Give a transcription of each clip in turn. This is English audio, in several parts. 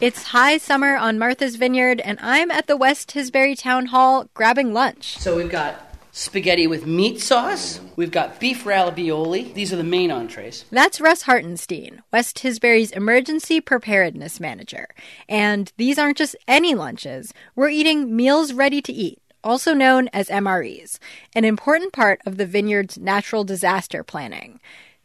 It's high summer on Martha's Vineyard, and I'm at the West Tisbury Town Hall grabbing lunch. So we've got spaghetti with meat sauce. We've got beef ravioli. These are the main entrees. That's Russ Hartenstine, West Tisbury's emergency preparedness manager. And these aren't just any lunches. We're eating meals ready to eat, also known as MREs, an important part of the vineyard's natural disaster planning.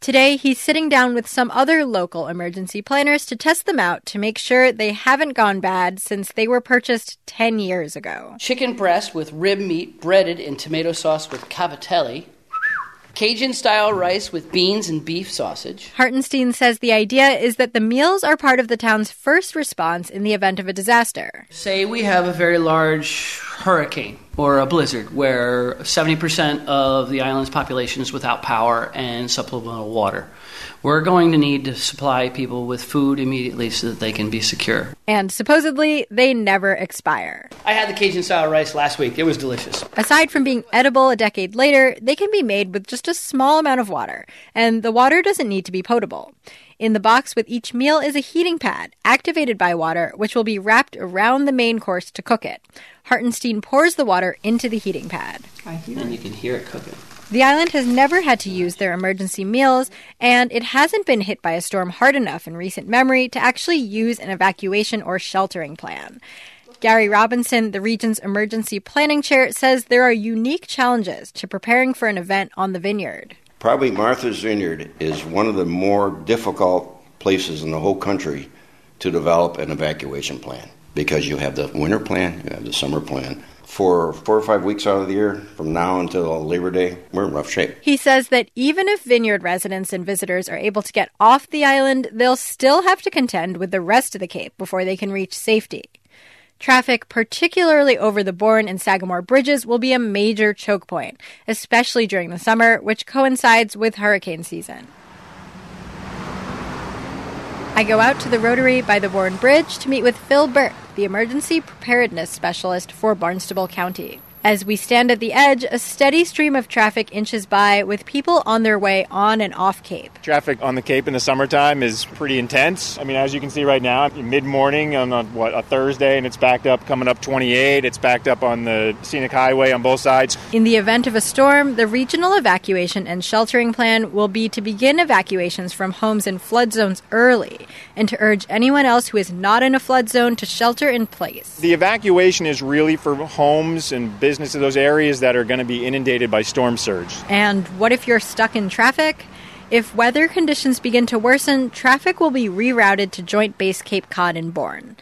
Today, he's sitting down with some other local emergency planners to test them out to make sure they haven't gone bad since they were purchased 10 years ago. Chicken breast with rib meat breaded in tomato sauce with cavatelli. Cajun style rice with beans and beef sausage. Hartenstine says the idea is that the meals are part of the town's first response in the event of a disaster. Say we have a very large hurricane or a blizzard where 70% of the island's population is without power and supplemental water. We're going to need to supply people with food immediately so that they can be secure. And supposedly, they never expire. I had the Cajun style rice last week. It was delicious. Aside from being edible a decade later, they can be made with just a small amount of water, and the water doesn't need to be potable. In the box with each meal is a heating pad, activated by water, which will be wrapped around the main course to cook it. Hartenstine pours the water into the heating pad. And you can hear it cooking. The island has never had to use their emergency meals, and it hasn't been hit by a storm hard enough in recent memory to actually use an evacuation or sheltering plan. Gary Robinson, the region's emergency planning chair, says there are unique challenges to preparing for an event on the vineyard. Probably Martha's Vineyard is one of the more difficult places in the whole country to develop an evacuation plan because you have the winter plan, you have the summer plan. For four or five weeks out of the year, from now until Labor Day, we're in rough shape. He says that even if vineyard residents and visitors are able to get off the island, they'll still have to contend with the rest of the Cape before they can reach safety. Traffic, particularly over the Bourne and Sagamore bridges, will be a major choke point, especially during the summer, which coincides with hurricane season. I go out to the rotary by the Bourne Bridge to meet with Phil Burke, the emergency preparedness specialist for Barnstable County. As we stand at the edge, a steady stream of traffic inches by with people on their way on and off Cape. Traffic on the Cape in the summertime is pretty intense. I mean, as you can see right now, mid morning on a, what a Thursday, and it's backed up coming up 28. It's backed up on the scenic highway on both sides. In the event of a storm, the regional evacuation and sheltering plan will be to begin evacuations from homes in flood zones early and to urge anyone else who is not in a flood zone to shelter in place. The evacuation is really for homes and businesses business those areas that are going to be inundated by storm surge. And what if you're stuck in traffic? If weather conditions begin to worsen, traffic will be rerouted to Joint Base Cape Cod and Bourne.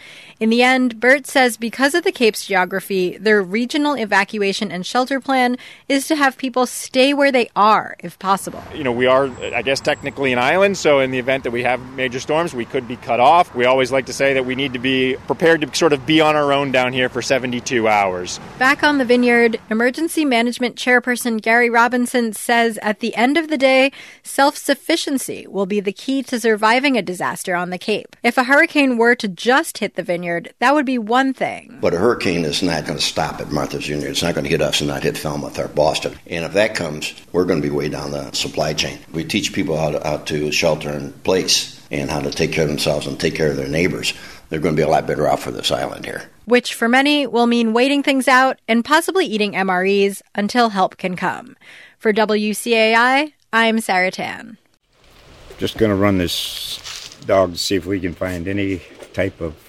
In the end, Burt says because of the Cape's geography, their regional evacuation and shelter plan is to have people stay where they are if possible. You know, we are, I guess, technically an island, so in the event that we have major storms, we could be cut off. We always like to say that we need to be prepared to sort of be on our own down here for 72 hours. Back on the vineyard, Emergency Management Chairperson Gary Robinson says at the end of the day, self sufficiency will be the key to surviving a disaster on the Cape. If a hurricane were to just hit the vineyard, Vineyard, that would be one thing. But a hurricane is not going to stop at Martha's Vineyard. It's not going to hit us and not hit Falmouth or Boston. And if that comes, we're going to be way down the supply chain. We teach people how to, how to shelter in place and how to take care of themselves and take care of their neighbors. They're going to be a lot better off for this island here. Which for many will mean waiting things out and possibly eating MREs until help can come. For WCAI, I'm Sarah Tan. Just going to run this dog to see if we can find any type